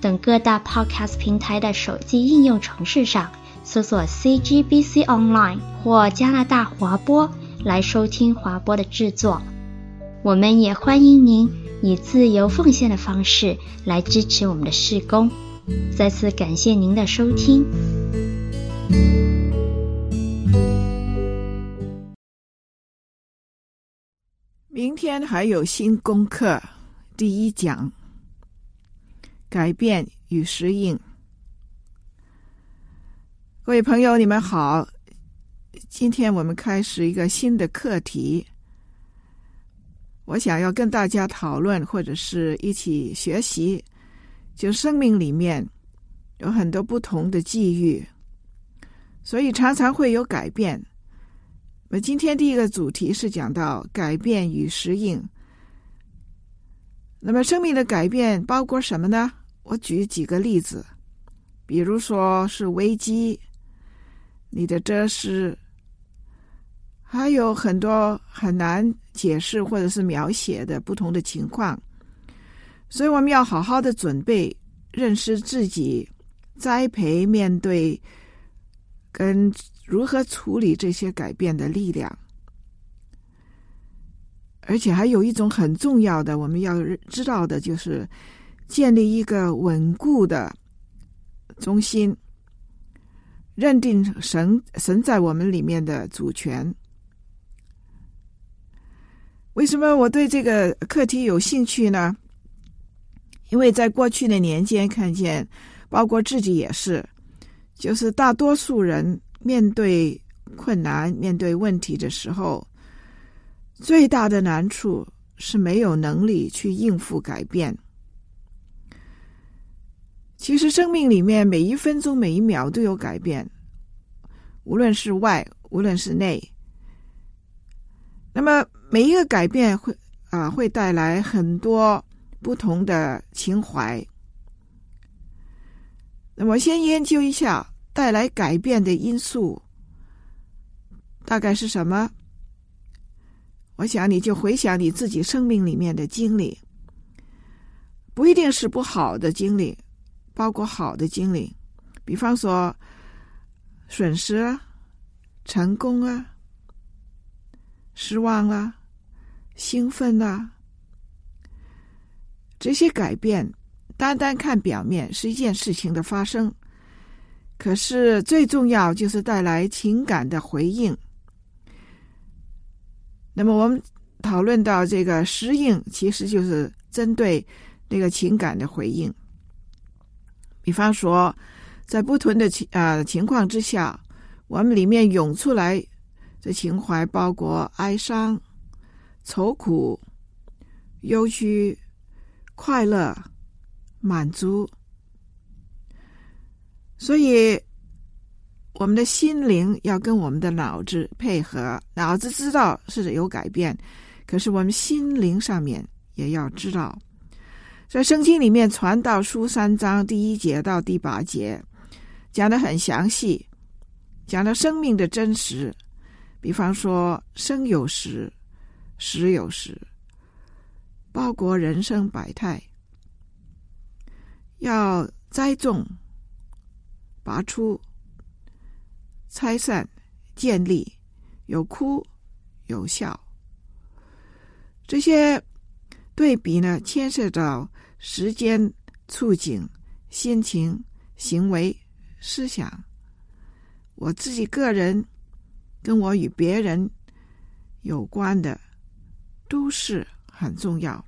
等各大 Podcast 平台的手机应用程式上搜索 CGBC Online 或加拿大华播来收听华播的制作。我们也欢迎您以自由奉献的方式来支持我们的事工。再次感谢您的收听。明天还有新功课，第一讲：改变与适应。各位朋友，你们好，今天我们开始一个新的课题。我想要跟大家讨论，或者是一起学习，就生命里面有很多不同的际遇，所以常常会有改变。那今天第一个主题是讲到改变与适应。那么生命的改变包括什么呢？我举几个例子，比如说是危机，你的这是，还有很多很难解释或者是描写的不同的情况，所以我们要好好的准备，认识自己，栽培面对跟。如何处理这些改变的力量？而且还有一种很重要的，我们要知道的，就是建立一个稳固的中心，认定神神在我们里面的主权。为什么我对这个课题有兴趣呢？因为在过去的年间，看见，包括自己也是，就是大多数人。面对困难、面对问题的时候，最大的难处是没有能力去应付改变。其实，生命里面每一分钟、每一秒都有改变，无论是外，无论是内。那么，每一个改变会啊，会带来很多不同的情怀。那么，先研究一下。带来改变的因素大概是什么？我想你就回想你自己生命里面的经历，不一定是不好的经历，包括好的经历，比方说损失啊、成功啊、失望啊、兴奋啊，这些改变，单单看表面是一件事情的发生。可是最重要就是带来情感的回应。那么我们讨论到这个适应，其实就是针对那个情感的回应。比方说，在不同的情啊、呃、情况之下，我们里面涌出来的情怀包括哀伤、愁苦、忧屈、快乐、满足。所以，我们的心灵要跟我们的脑子配合。脑子知道是有改变，可是我们心灵上面也要知道。在圣经里面，《传道书》三章第一节到第八节讲得很详细，讲了生命的真实。比方说，生有时，死有时，包括人生百态，要栽种。拔出、拆散、建立，有哭有笑，这些对比呢，牵涉到时间、处境、心情、行为、思想。我自己个人跟我与别人有关的，都是很重要。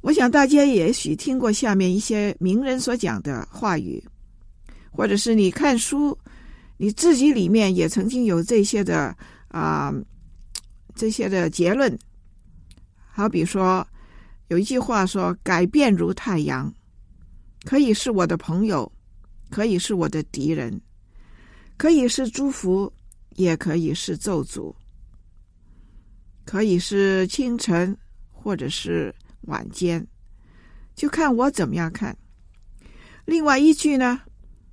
我想大家也许听过下面一些名人所讲的话语。或者是你看书，你自己里面也曾经有这些的啊、这些的结论。好比说，有一句话说：“改变如太阳，可以是我的朋友，可以是我的敌人，可以是祝福，也可以是咒诅，可以是清晨，或者是晚间，就看我怎么样看。另外一句呢，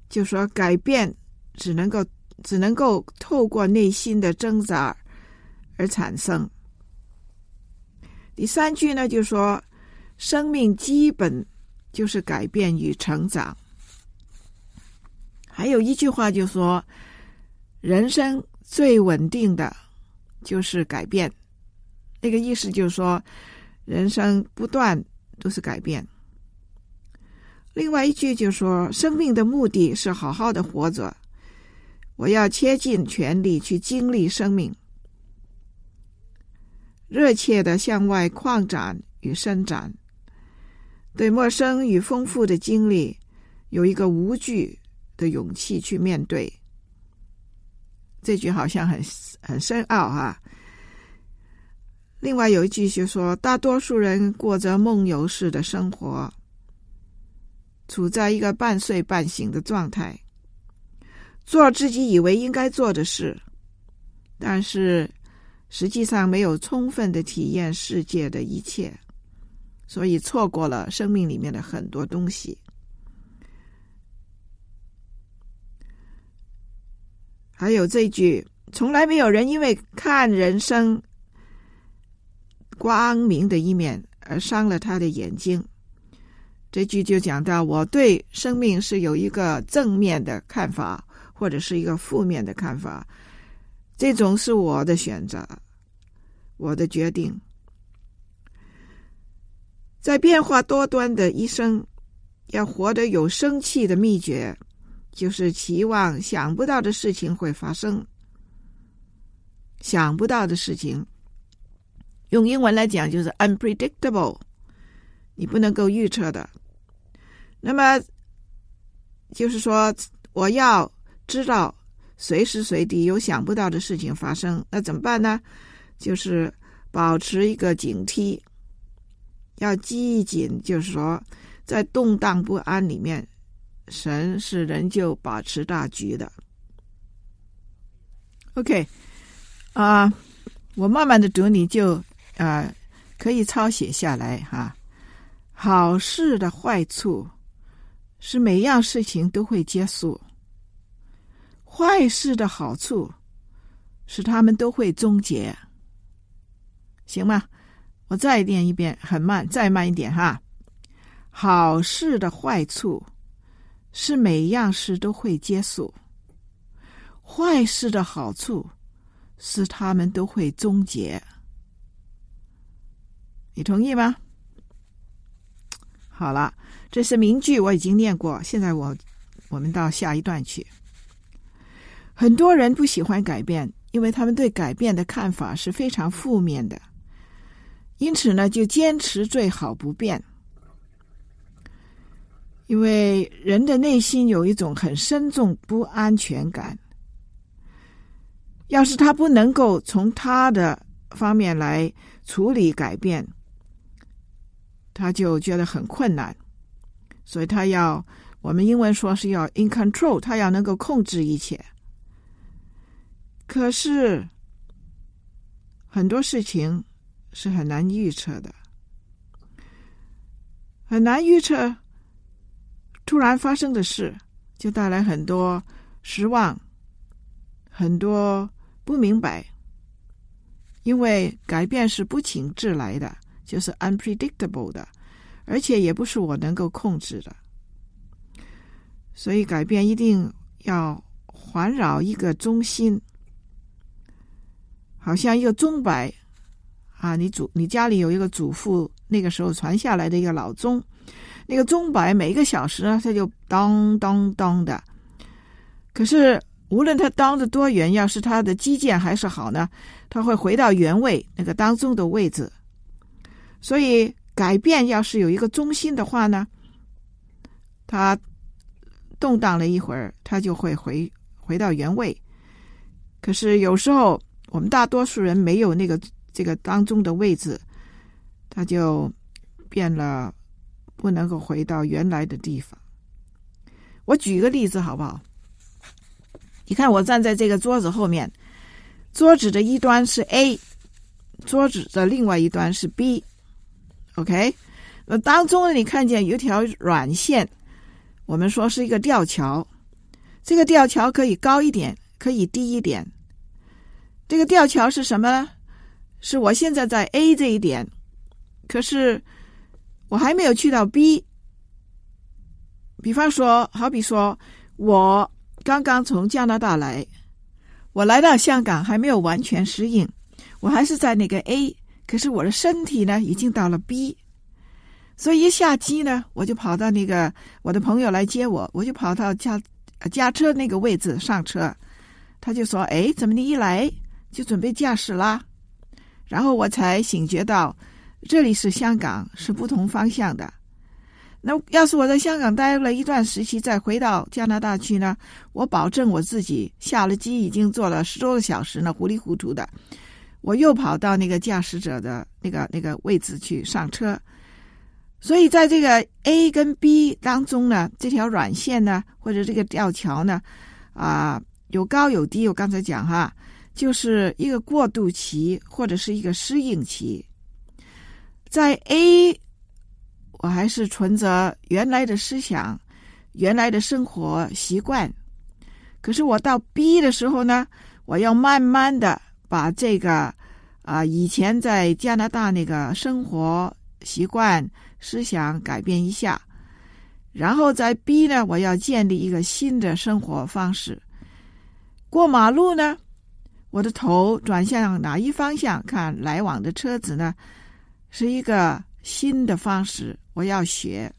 就说改变只能够只能够透过内心的挣扎而产生。第三句呢，就说生命基本就是改变与成长。还有一句话就说，人生最稳定的就是改变。那个意思就是说，人生不断都是改变。另外一句就说，生命的目的是好好的活着，我要竭尽全力去经历生命。热切的向外扩展与伸展，对陌生与丰富的经历有一个无惧的勇气去面对。这句好像很很深奥哈。另外有一句就说，大多数人过着梦游式的生活，处在一个半睡半醒的状态，做自己以为应该做的事，但是。实际上没有充分的体验世界的一切，所以错过了生命里面的很多东西。还有这句：从来没有人因为看人生光明的一面而伤了他的眼睛。这句就讲到我对生命是有一个正面的看法，或者是一个负面的看法，这种是我的选择。我的决定，在变化多端的一生，要活得有生气的秘诀，就是期望想不到的事情会发生。想不到的事情，用英文来讲就是 unpredictable，你不能够预测的。那么，就是说，我要知道随时随地有想不到的事情发生，那怎么办呢？就是保持一个警惕，要记紧。就是说，在动荡不安里面，神是仍旧保持大局的。OK，啊、我慢慢的读，你就啊、可以抄写下来哈。好事的坏处是每样事情都会结束，坏事的好处是他们都会终结。行吗？我再念一遍，很慢，再慢一点哈。好事的坏处是每样事都会结束，坏事的好处是他们都会终结。你同意吗？好了，这是名句，我已经念过。现在我我们到下一段去。很多人不喜欢改变，因为他们对改变的看法是非常负面的。因此呢，就坚持最好不变，因为人的内心有一种很深重不安全感。要是他不能够从他的方面来处理改变，他就觉得很困难。所以他要，我们英文说是要 in control，他要能够控制一切。可是很多事情。是很难预测的，很难预测突然发生的事，就带来很多失望，很多不明白。因为改变是不请自来的，就是 unpredictable 的，而且也不是我能够控制的。所以改变一定要环绕一个中心，好像一个钟摆。啊，你祖你家里有一个祖父那个时候传下来的一个老钟，那个钟摆每一个小时呢，它就当当当的。可是无论它当的多远，要是它的机件还是好呢，它会回到原位那个当中的位置。所以改变要是有一个中心的话呢，它动荡了一会儿，它就会回回到原位。可是有时候我们大多数人没有那个。这个当中的位置，它就变了，不能够回到原来的地方。我举个例子好不好？你看，我站在这个桌子后面，桌子的一端是 A，桌子的另外一端是 B，OK？那当中呢，你看见有一条软线，我们说是一个吊桥。这个吊桥可以高一点，可以低一点。这个吊桥是什么呢？是我现在在 A 这一点，可是我还没有去到 B。比方说，好比说，我刚刚从加拿大来，我来到香港还没有完全适应，我还是在那个 A，可是我的身体呢已经到了 B，所以一下机呢，我就跑到那个我的朋友来接我，我就跑到驾驾车那个位置上车，他就说：“哎，怎么你一来就准备驾驶啦？”然后我才醒觉到，这里是香港，是不同方向的。那要是我在香港待了一段时期，再回到加拿大去呢？我保证我自己下了机已经坐了十多个小时呢，糊里糊涂的，我又跑到那个驾驶者的那个那个位置去上车。所以在这个 A 跟 B 当中呢，这条软线呢，或者这个吊桥呢，啊，有高有低。我刚才讲哈，就是一个过渡期或者是一个适应期，在 A。我还是存着原来的思想，原来的生活习惯。可是我到 B 的时候呢，我要慢慢的把这个啊、以前在加拿大那个生活习惯、思想改变一下。然后在 B 呢，我要建立一个新的生活方式。过马路呢，我的头转向哪一方向看来往的车子呢？是一个新的方式。我要学。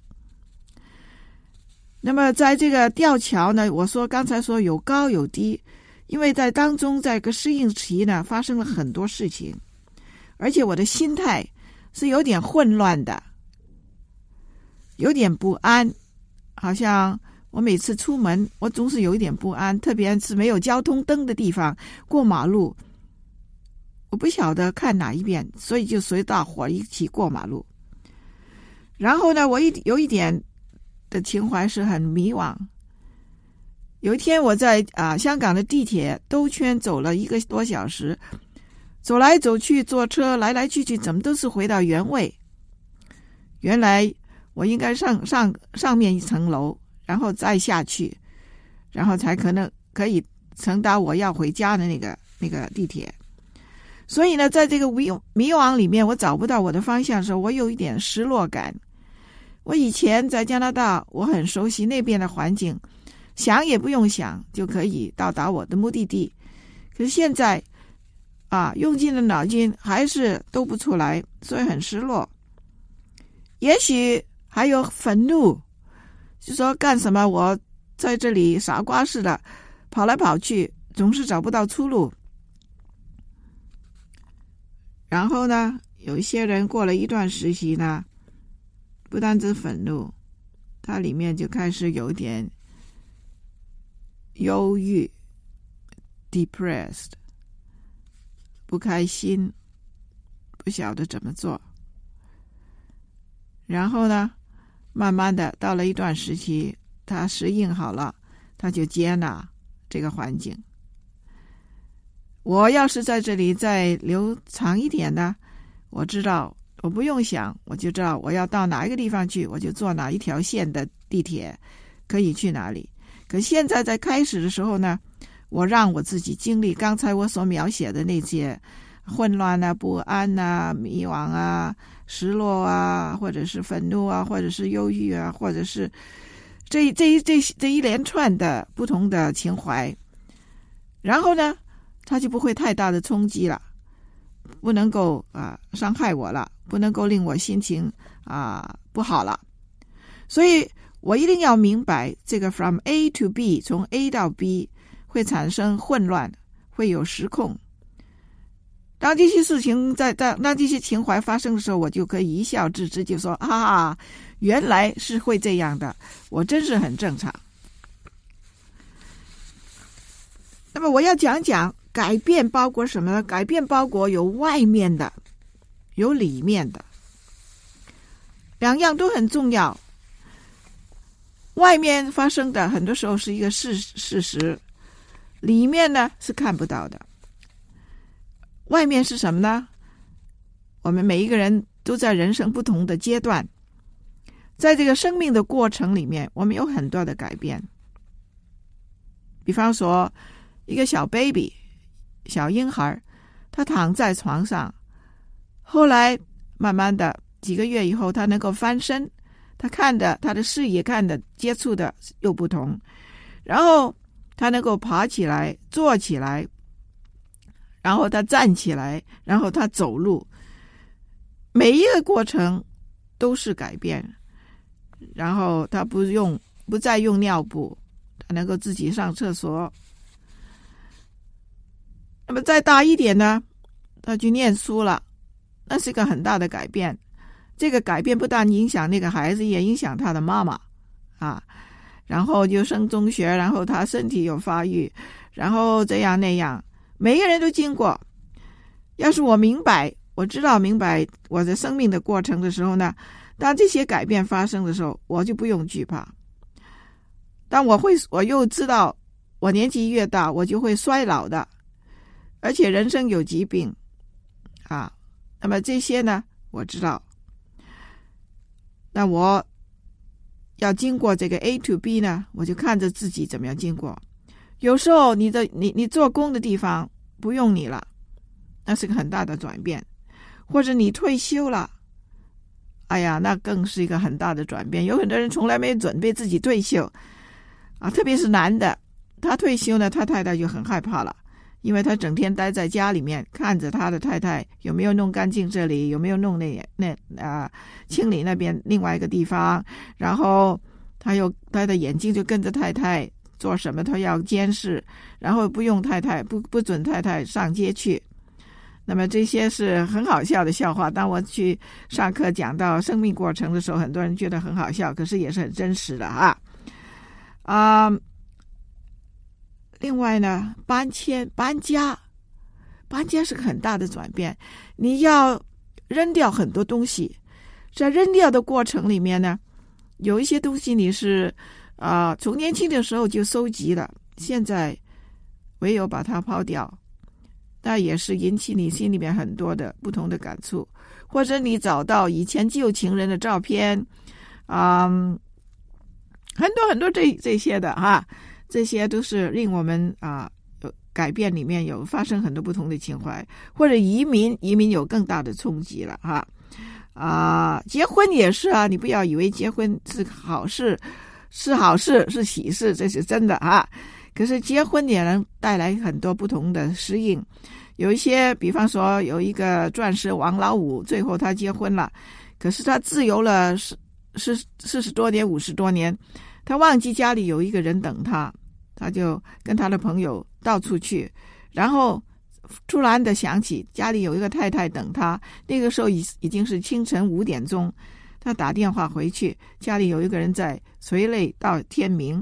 那么，在这个吊桥呢，我说刚才说有高有低，因为在当中，在个适应期呢，发生了很多事情，而且我的心态是有点混乱的，有点不安，好像我每次出门，我总是有一点不安，特别是没有交通灯的地方过马路，我不晓得看哪一边，所以就随大伙一起过马路。然后呢，我一有一点的情怀是很迷惘。有一天，我在啊香港的地铁兜圈走了一个多小时，走来走去，坐车来来去去，怎么都是回到原位。原来我应该上上上面一层楼，然后再下去，然后才可能可以乘搭我要回家的那个那个地铁。所以呢，在这个迷迷惘里面，我找不到我的方向的时候，我有一点失落感。我以前在加拿大，我很熟悉那边的环境，想也不用想就可以到达我的目的地。可是现在，啊，用尽了脑筋还是都不出来，所以很失落。也许还有愤怒，就说干什么？我在这里傻瓜似的跑来跑去，总是找不到出路。然后呢，有一些人过了一段时期呢。不单止愤怒，它里面就开始有点忧郁 （depressed），不开心，不晓得怎么做。然后呢，慢慢的到了一段时期，他适应好了，他就接纳这个环境。我要是在这里再留长一点呢，我知道。我不用想，我就知道我要到哪一个地方去，我就坐哪一条线的地铁，可以去哪里。可现在在开始的时候呢，我让我自己经历刚才我所描写的那些混乱啊、不安啊、迷惘啊、失落啊，或者是愤怒啊，或者是忧郁啊，或者是这这这这，这一连串的不同的情怀，然后呢，它就不会太大的冲击了。不能够啊伤害我了，不能够令我心情啊不好了，所以我一定要明白这个 from A to B，从 A 到 B 会产生混乱，会有失控。当这些事情在在当这些情怀发生的时候，我就可以一笑置之，就说啊，原来是会这样的，我真是很正常。那么我要讲讲。改变包裹什么呢？改变包裹有外面的，有里面的。两样都很重要。外面发生的很多时候是一个事事实，里面呢是看不到的。外面是什么呢？我们每一个人都在人生不同的阶段，在这个生命的过程里面，我们有很多的改变。比方说，一个小 baby、小婴孩，他躺在床上，后来慢慢的几个月以后，他能够翻身。他看的，他的视野看的，接触的又不同，然后他能够爬起来、坐起来，然后他站起来，然后他走路，每一个过程都是改变。然后他不用，不再用尿布，他能够自己上厕所。那么再大一点呢，他去念书了，那是一个很大的改变。这个改变不但影响那个孩子，也影响他的妈妈啊。然后就升中学，然后他身体有发育，然后这样那样，每个人都经过。要是我明白，我知道明白我的生命的过程的时候呢，当这些改变发生的时候，我就不用惧怕。但我会，我又知道，我年纪越大，我就会衰老的，而且人生有疾病啊。那么这些呢，我知道。那我要经过这个 A to B 呢，我就看着自己怎么样经过。有时候你的你你做工的地方不用你了，那是个很大的转变；或者你退休了，哎呀，那更是一个很大的转变。有很多人从来没准备自己退休啊，特别是男的，他退休呢，他太太就很害怕了。因为他整天待在家里面，看着他的太太有没有弄干净这里，有没有弄那那啊、清理那边另外一个地方，然后他又他的眼睛就跟着太太做什么，他要监视，然后不用太太不不准太太上街去。那么这些是很好笑的笑话。当我去上课讲到生命过程的时候，很多人觉得很好笑，可是也是很真实的哈啊。另外呢，搬迁、搬家，搬家是个很大的转变。你要扔掉很多东西，在扔掉的过程里面呢，有一些东西你是啊、从年轻的时候就收集了，现在唯有把它抛掉，那也是引起你心里面很多的不同的感触。或者你找到以前旧情人的照片，嗯，很多很多这这些的哈。这些都是令我们啊改变，里面有发生很多不同的情怀，或者移民，移民有更大的冲击了哈啊！结婚也是啊，你不要以为结婚是好事，是好事，是喜事，这是真的啊。可是结婚也能带来很多不同的适应，有一些，比方说有一个钻石王老五，最后他结婚了，可是他自由了四四四十多年，五十多年。他忘记家里有一个人等他，他就跟他的朋友到处去，然后突然的想起家里有一个太太等他。那个时候已已经是清晨五点钟，他打电话回去，家里有一个人在垂泪到天明，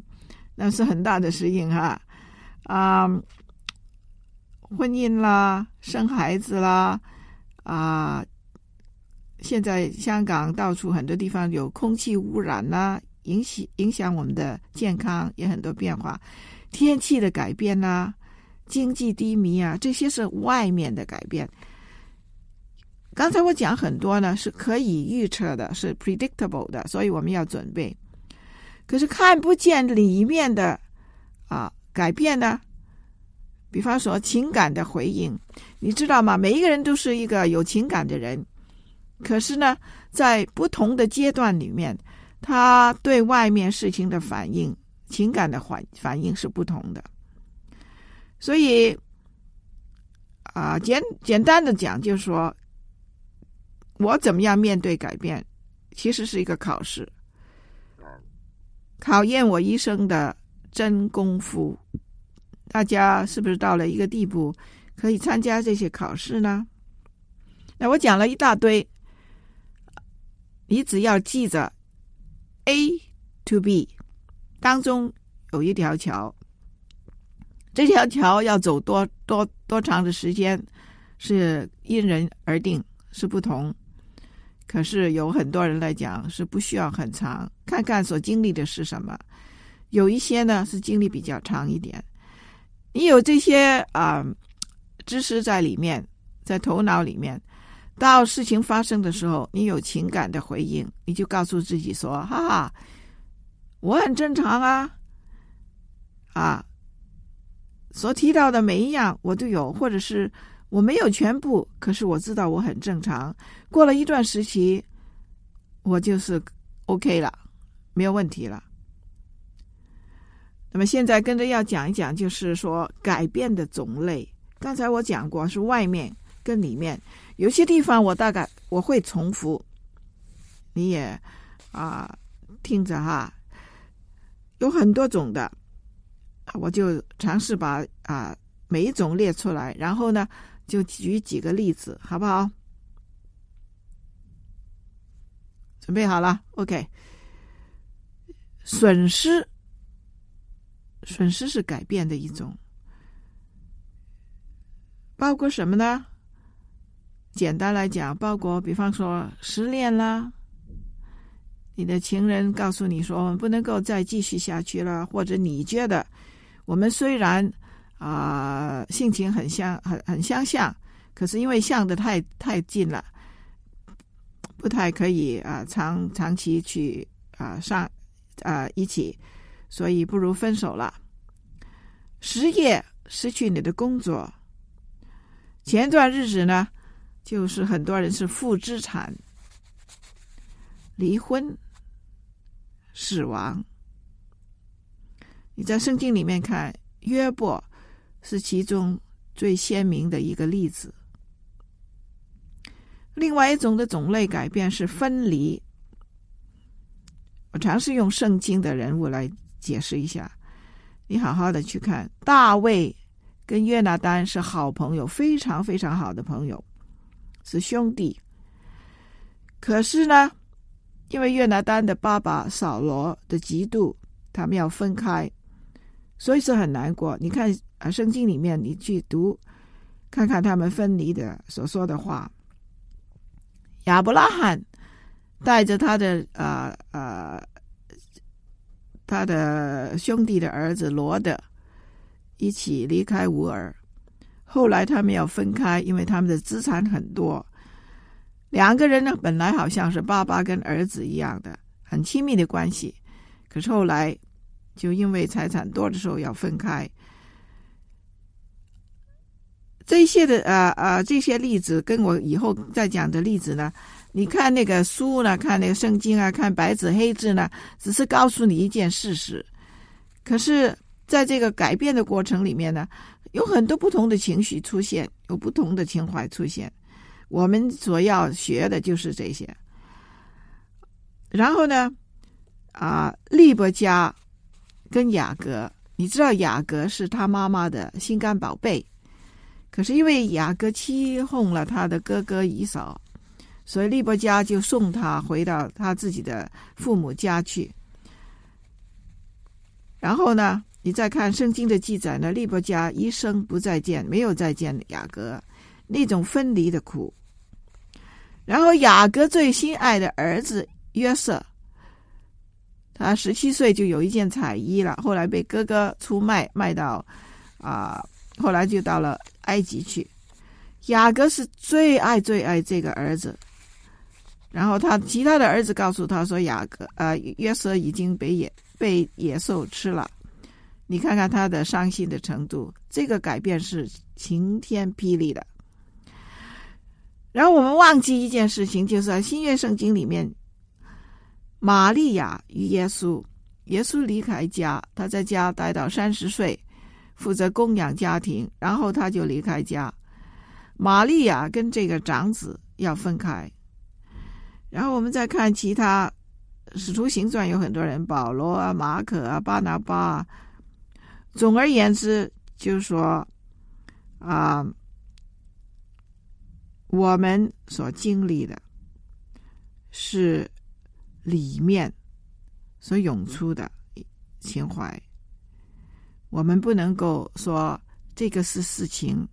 那是很大的适应哈。啊，婚姻啦，生孩子啦，啊，现在香港到处很多地方有空气污染啦。影响影响我们的健康也很多变化，天气的改变呐、经济低迷啊，这些是外面的改变。刚才我讲很多呢，是可以预测的，是 predictable 的，所以我们要准备。可是看不见里面的啊改变呢？比方说情感的回应，你知道吗？每一个人都是一个有情感的人，可是呢，在不同的阶段里面。他对外面事情的反应、情感的反反应是不同的，所以啊，简简单的讲，就是说我怎么样面对改变，其实是一个考试，考验我一生的真功夫。大家是不是到了一个地步，可以参加这些考试呢？那我讲了一大堆，你只要记着。A to B 当中有一条桥，这条桥要走多多多长的时间，是因人而定，是不同。可是有很多人来讲是不需要很长，看看所经历的是什么。有一些呢是经历比较长一点。你有这些啊、知识在里面，在头脑里面，到事情发生的时候，你有情感的回应，你就告诉自己说：“哈哈，我很正常啊，啊，所提到的每一样我都有，或者是。”我没有全部，可是我知道我很正常。过了一段时期，我就是 OK 了，没有问题了。那么现在跟着要讲一讲，就是说改变的种类。刚才我讲过是外面跟里面，有些地方我大概我会重复，你也啊听着哈，有很多种的，我就尝试把啊每一种列出来，然后呢。就举几个例子，好不好？准备好了，OK。损失，损失是改变的一种，包括什么呢？简单来讲，包括比方说失恋啦，你的情人告诉你说我们不能够再继续下去了，或者你觉得我们虽然。啊、性情很相很很相像，可是因为像的太太近了，不太可以啊、长长期去啊、上啊、一起，所以不如分手了。失业，失去你的工作。前段日子呢，就是很多人是负资产、离婚、死亡。你在圣经里面看约伯。是其中最鲜明的一个例子。另外一种的种类改变是分离。我尝试用圣经的人物来解释一下，你好好的去看。大卫跟约拿单是好朋友，非常非常好的朋友，是兄弟。可是呢，因为约拿单的爸爸扫罗的嫉妒，他们要分开，所以是很难过。你看。啊，圣经里面你去读，看看他们分离的所说的话。亚伯拉罕带着他的呃呃他的兄弟的儿子罗德一起离开乌尔，后来他们要分开，因为他们的资产很多。两个人呢，本来好像是爸爸跟儿子一样的很亲密的关系，可是后来就因为财产多的时候要分开。这些的啊啊，这些例子跟我以后再讲的例子呢，你看那个书呢，看那个圣经啊，看白纸黑字呢，只是告诉你一件事实。可是，在这个改变的过程里面呢，有很多不同的情绪出现，有不同的情怀出现。我们所要学的就是这些。然后呢，啊，利伯加跟雅各，你知道雅各是他妈妈的心肝宝贝。可是因为雅各欺哄了他的哥哥以扫，所以利伯加就送他回到他自己的父母家去。然后呢，你再看圣经的记载呢，利伯加一生不再见，没有再见雅各，那种分离的苦。然后雅各最心爱的儿子约瑟，他十七岁就有一件彩衣了，后来被哥哥出卖，卖到啊、后来就到了。埃及去，雅各是最爱最爱这个儿子，然后他其他的儿子告诉他说：“雅各，呃，约瑟已经被野被野兽吃了。”你看看他的伤心的程度，这个改变是晴天霹雳的。然后我们忘记一件事情，就是在新约圣经里面，玛利亚与耶稣，耶稣离开家，他在家待到三十岁。负责供养家庭，然后他就离开家。玛利亚跟这个长子要分开。然后我们再看其他《使徒行传》，有很多人，保罗啊、马可啊、巴拿巴啊。总而言之，就是说啊，我们所经历的是里面所涌出的情怀。我们不能够说这个是事情，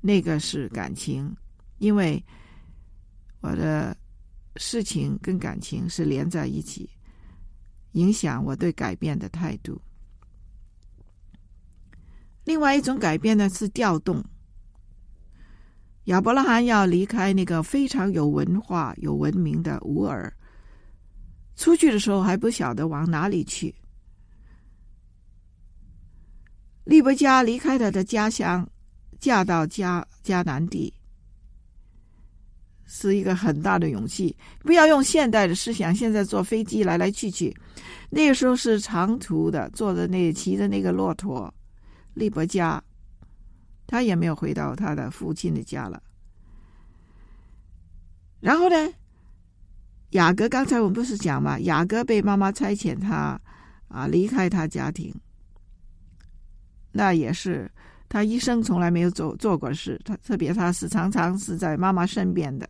那个是感情，因为我的事情跟感情是连在一起，影响我对改变的态度。另外一种改变呢，是调动。亚伯拉罕要离开那个非常有文化、有文明的乌尔，出去的时候还不晓得往哪里去。利伯加离开他的家乡，嫁到迦迦南地，是一个很大的勇气。不要用现代的思想，现在坐飞机来来去去，那个时候是长途的，坐着那骑着那个骆驼。利伯加，他也没有回到他的父亲的家了。然后呢，雅各刚才我们不是讲嘛？雅各被妈妈差遣他啊离开他家庭，那也是他一生从来没有做做过事。他特别他是常常是在妈妈身边的。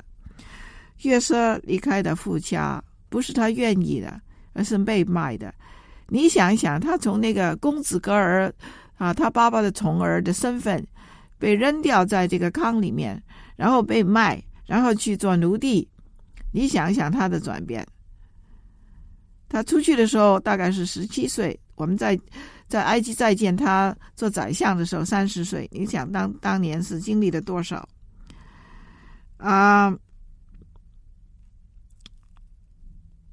约瑟离开的父家不是他愿意的，而是被卖的。你想一想，他从那个公子哥儿。啊，他爸爸的宠儿的身份被扔掉在这个坑里面，然后被卖，然后去做奴隶。你想一想他的转变。他出去的时候大概是十七岁，我们在在埃及再见他做宰相的时候三十岁。你想当当年是经历了多少？啊，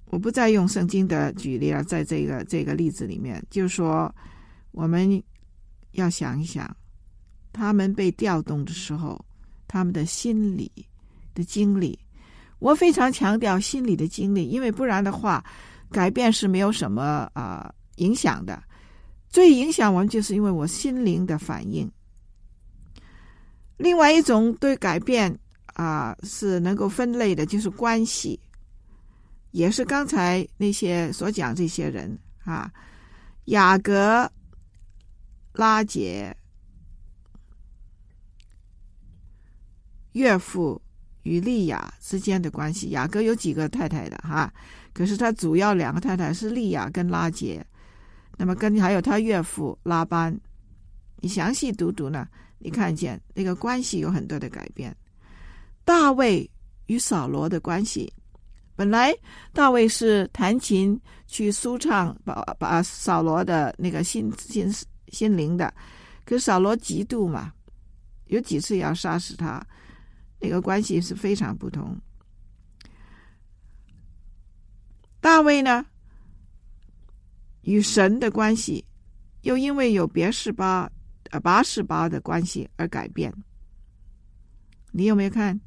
我不再用圣经的举例了，在这个这个例子里面，就是说我们。要想一想，他们被调动的时候，他们的心理的经历。我非常强调心理的经历，因为不然的话，改变是没有什么啊、影响的。最影响我们，就是因为我心灵的反应。另外一种对改变啊、是能够分类的，就是关系，也是刚才那些所讲这些人啊，雅各。拉杰岳父与利亚之间的关系，雅各有几个太太的哈？可是他主要两个太太是利亚跟拉杰。那么跟还有他岳父拉班，你详细读读呢，你看见那个关系有很多的改变。大卫与扫罗的关系，本来大卫是弹琴去舒畅，把把扫罗的那个心心。心灵的，可扫罗嫉妒嘛，有几次要杀死他，那个关系是非常不同。大卫呢，与神的关系，又因为有别是巴呃拔示巴的关系而改变。你有没有看？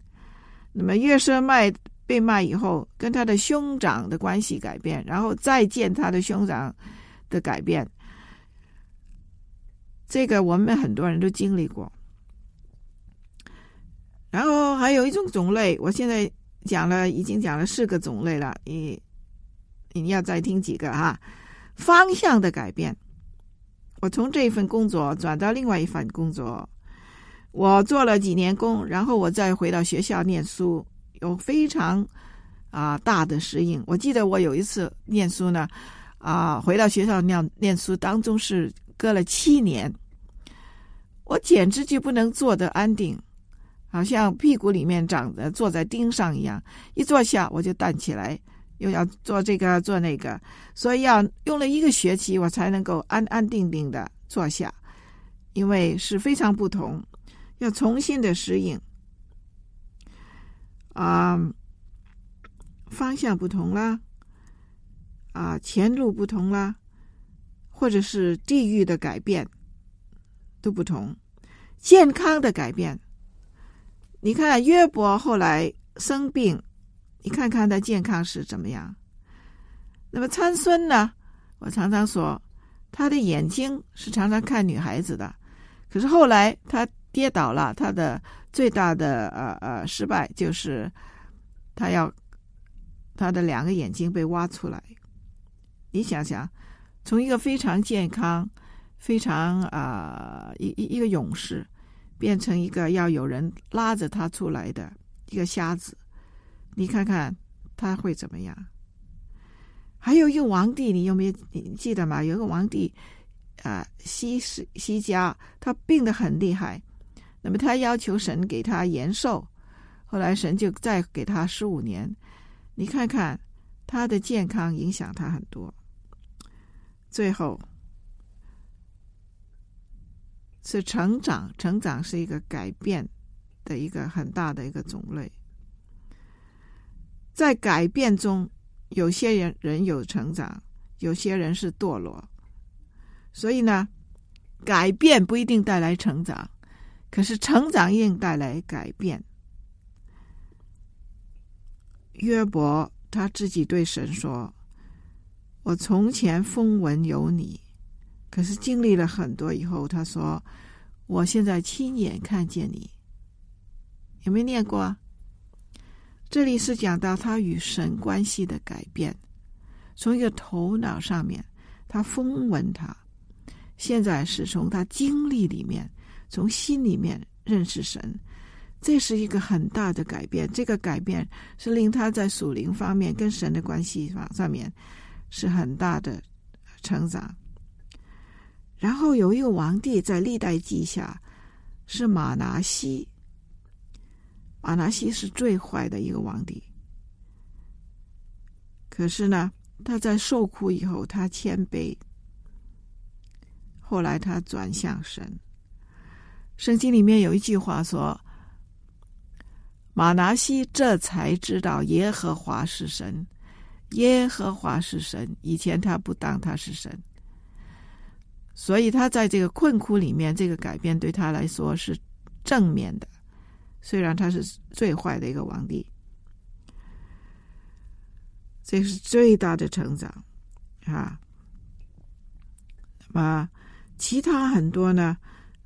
那么约瑟卖被卖以后，跟他的兄长的关系改变，然后再见他的兄长的改变。这个我们很多人都经历过，然后还有一种种类，我现在讲了，已经讲了四个种类了，你你要再听几个哈？方向的改变，我从这一份工作转到另外一份工作，我做了几年工，然后我再回到学校念书，有非常啊大的适应。我记得我有一次念书呢，啊回到学校念念书当中是。隔了七年，我简直就不能坐得安定，好像屁股里面长的坐在钉上一样。一坐下我就弹起来，又要做这个做那个，所以要用了一个学期我才能够安安定定的坐下，因为是非常不同，要重新的适应。啊，方向不同啦，啊，前路不同啦。或者是地域的改变都不同，健康的改变。你看约伯后来生病，你看看他健康是怎么样。那么参孙呢？我常常说他的眼睛是常常看女孩子的，可是后来他跌倒了，他的最大的呃呃失败就是他要他的两个眼睛被挖出来。你想想。从一个非常健康、非常啊一一一个勇士，变成一个要有人拉着他出来的一个瞎子，你看看他会怎么样？还有一个王帝，你有没有你记得吗？有一个王帝啊，西西西家，他病得很厉害，那么他要求神给他延寿，后来神就再给他十五年。你看看他的健康影响他很多。最后是成长，成长是一个改变的一个很大的一个种类。在改变中，有些人人有成长，有些人是堕落。所以呢，改变不一定带来成长，可是成长一定带来改变。约伯他自己对神说：“我从前风闻有你，可是经历了很多以后，他说我现在亲眼看见你。”有没有念过？这里是讲到他与神关系的改变，从一个头脑上面，他风闻他，现在是从他经历里面，从心里面认识神。这是一个很大的改变，这个改变是令他在属灵方面跟神的关系上上面是很大的成长。然后有一个王帝在历代记下是马拿西，马拿西是最坏的一个王帝。可是呢，他在受苦以后，他谦卑，后来他转向神。圣经里面有一句话说。马拿西这才知道耶和华是神，耶和华是神。以前他不当他是神，所以他在这个困苦里面，这个改变对他来说是正面的。虽然他是最坏的一个皇帝，这是最大的成长啊。那么其他很多呢？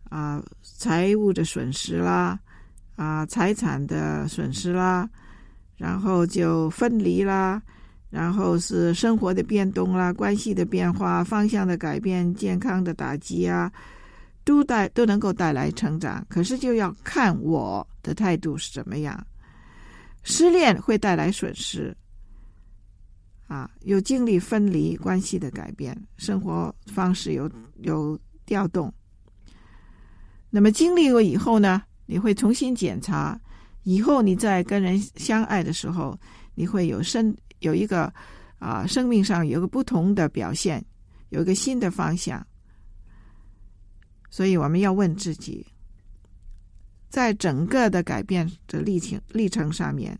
啊，财务的损失啦。啊，财产的损失啦，然后就分离啦，然后是生活的变动啦，关系的变化，方向的改变，健康的打击啊，都带都能够带来成长。可是就要看我的态度是怎么样。失恋会带来损失，啊，有经历分离关系的改变，生活方式有有调动。那么经历过以后呢？你会重新检查，以后你在跟人相爱的时候，你会有生有一个啊，生命上有个不同的表现，有一个新的方向。所以我们要问自己，在整个的改变的历程历程上面，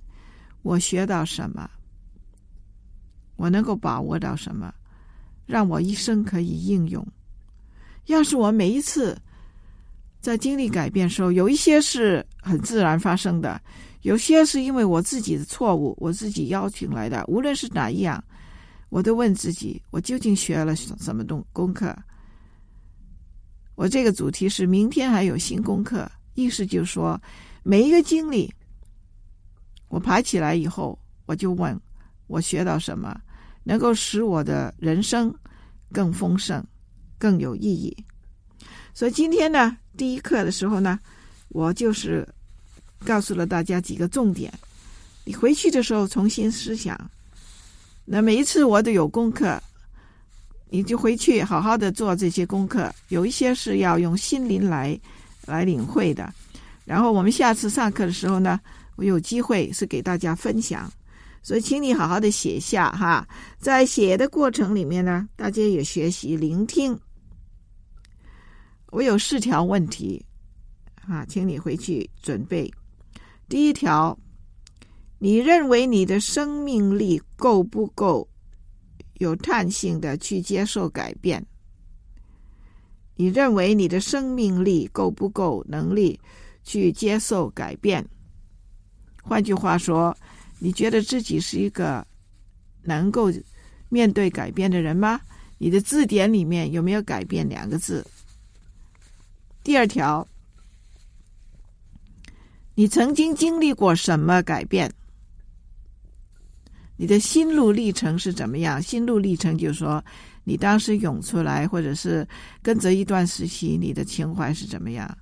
我学到什么？我能够把握到什么，让我一生可以应用？要是我每一次。在经历改变时候，有一些是很自然发生的，有些是因为我自己的错误，我自己邀请来的。无论是哪一样，我都问自己：我究竟学了什么东功课？我这个主题是明天还有新功课，意思就是说，每一个经历，我爬起来以后，我就问我学到什么，能够使我的人生更丰盛、更有意义。所以今天呢，第一课的时候呢，我就是告诉了大家几个重点。你回去的时候重新思想。那每一次我都有功课，你就回去好好的做这些功课。有一些是要用心灵来来领会的。然后我们下次上课的时候呢，我有机会是给大家分享。所以请你好好的写下哈，在写的过程里面呢，大家也学习聆听。我有四条问题，啊，请你回去准备。第一条，你认为你的生命力够不够有弹性的去接受改变？你认为你的生命力够不够能力去接受改变？换句话说，你觉得自己是一个能够面对改变的人吗？你的字典里面有没有“改变”两个字？第二条，你曾经经历过什么改变？你的心路历程是怎么样？心路历程就是说，你当时涌出来，或者是跟着一段时期，你的情怀是怎么样？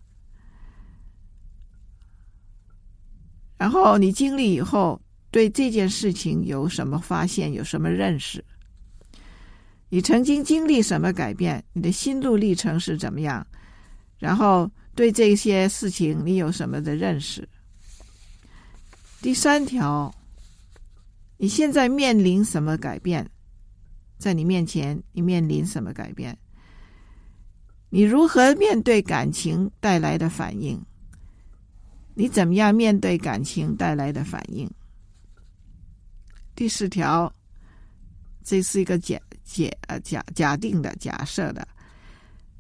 然后你经历以后，对这件事情有什么发现？有什么认识？你曾经经历什么改变？你的心路历程是怎么样？然后对这些事情你有什么的认识？第三条，你现在面临什么改变？在你面前，你面临什么改变？你如何面对感情带来的反应？你怎么样面对感情带来的反应？第四条，这是一个假假假假定的假设的。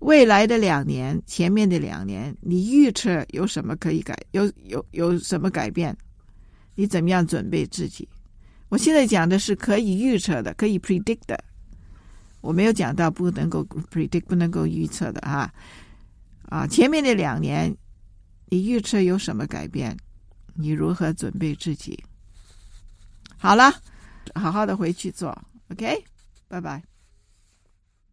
未来的两年，前面的两年，你预测有什么可以改？有有有什么改变？你怎么样准备自己？我现在讲的是可以预测的，可以 predict 的。我没有讲到不能够 predict，不能够预测的哈。啊，前面的两年，你预测有什么改变？你如何准备自己？好了，好好的回去做，OK，拜拜。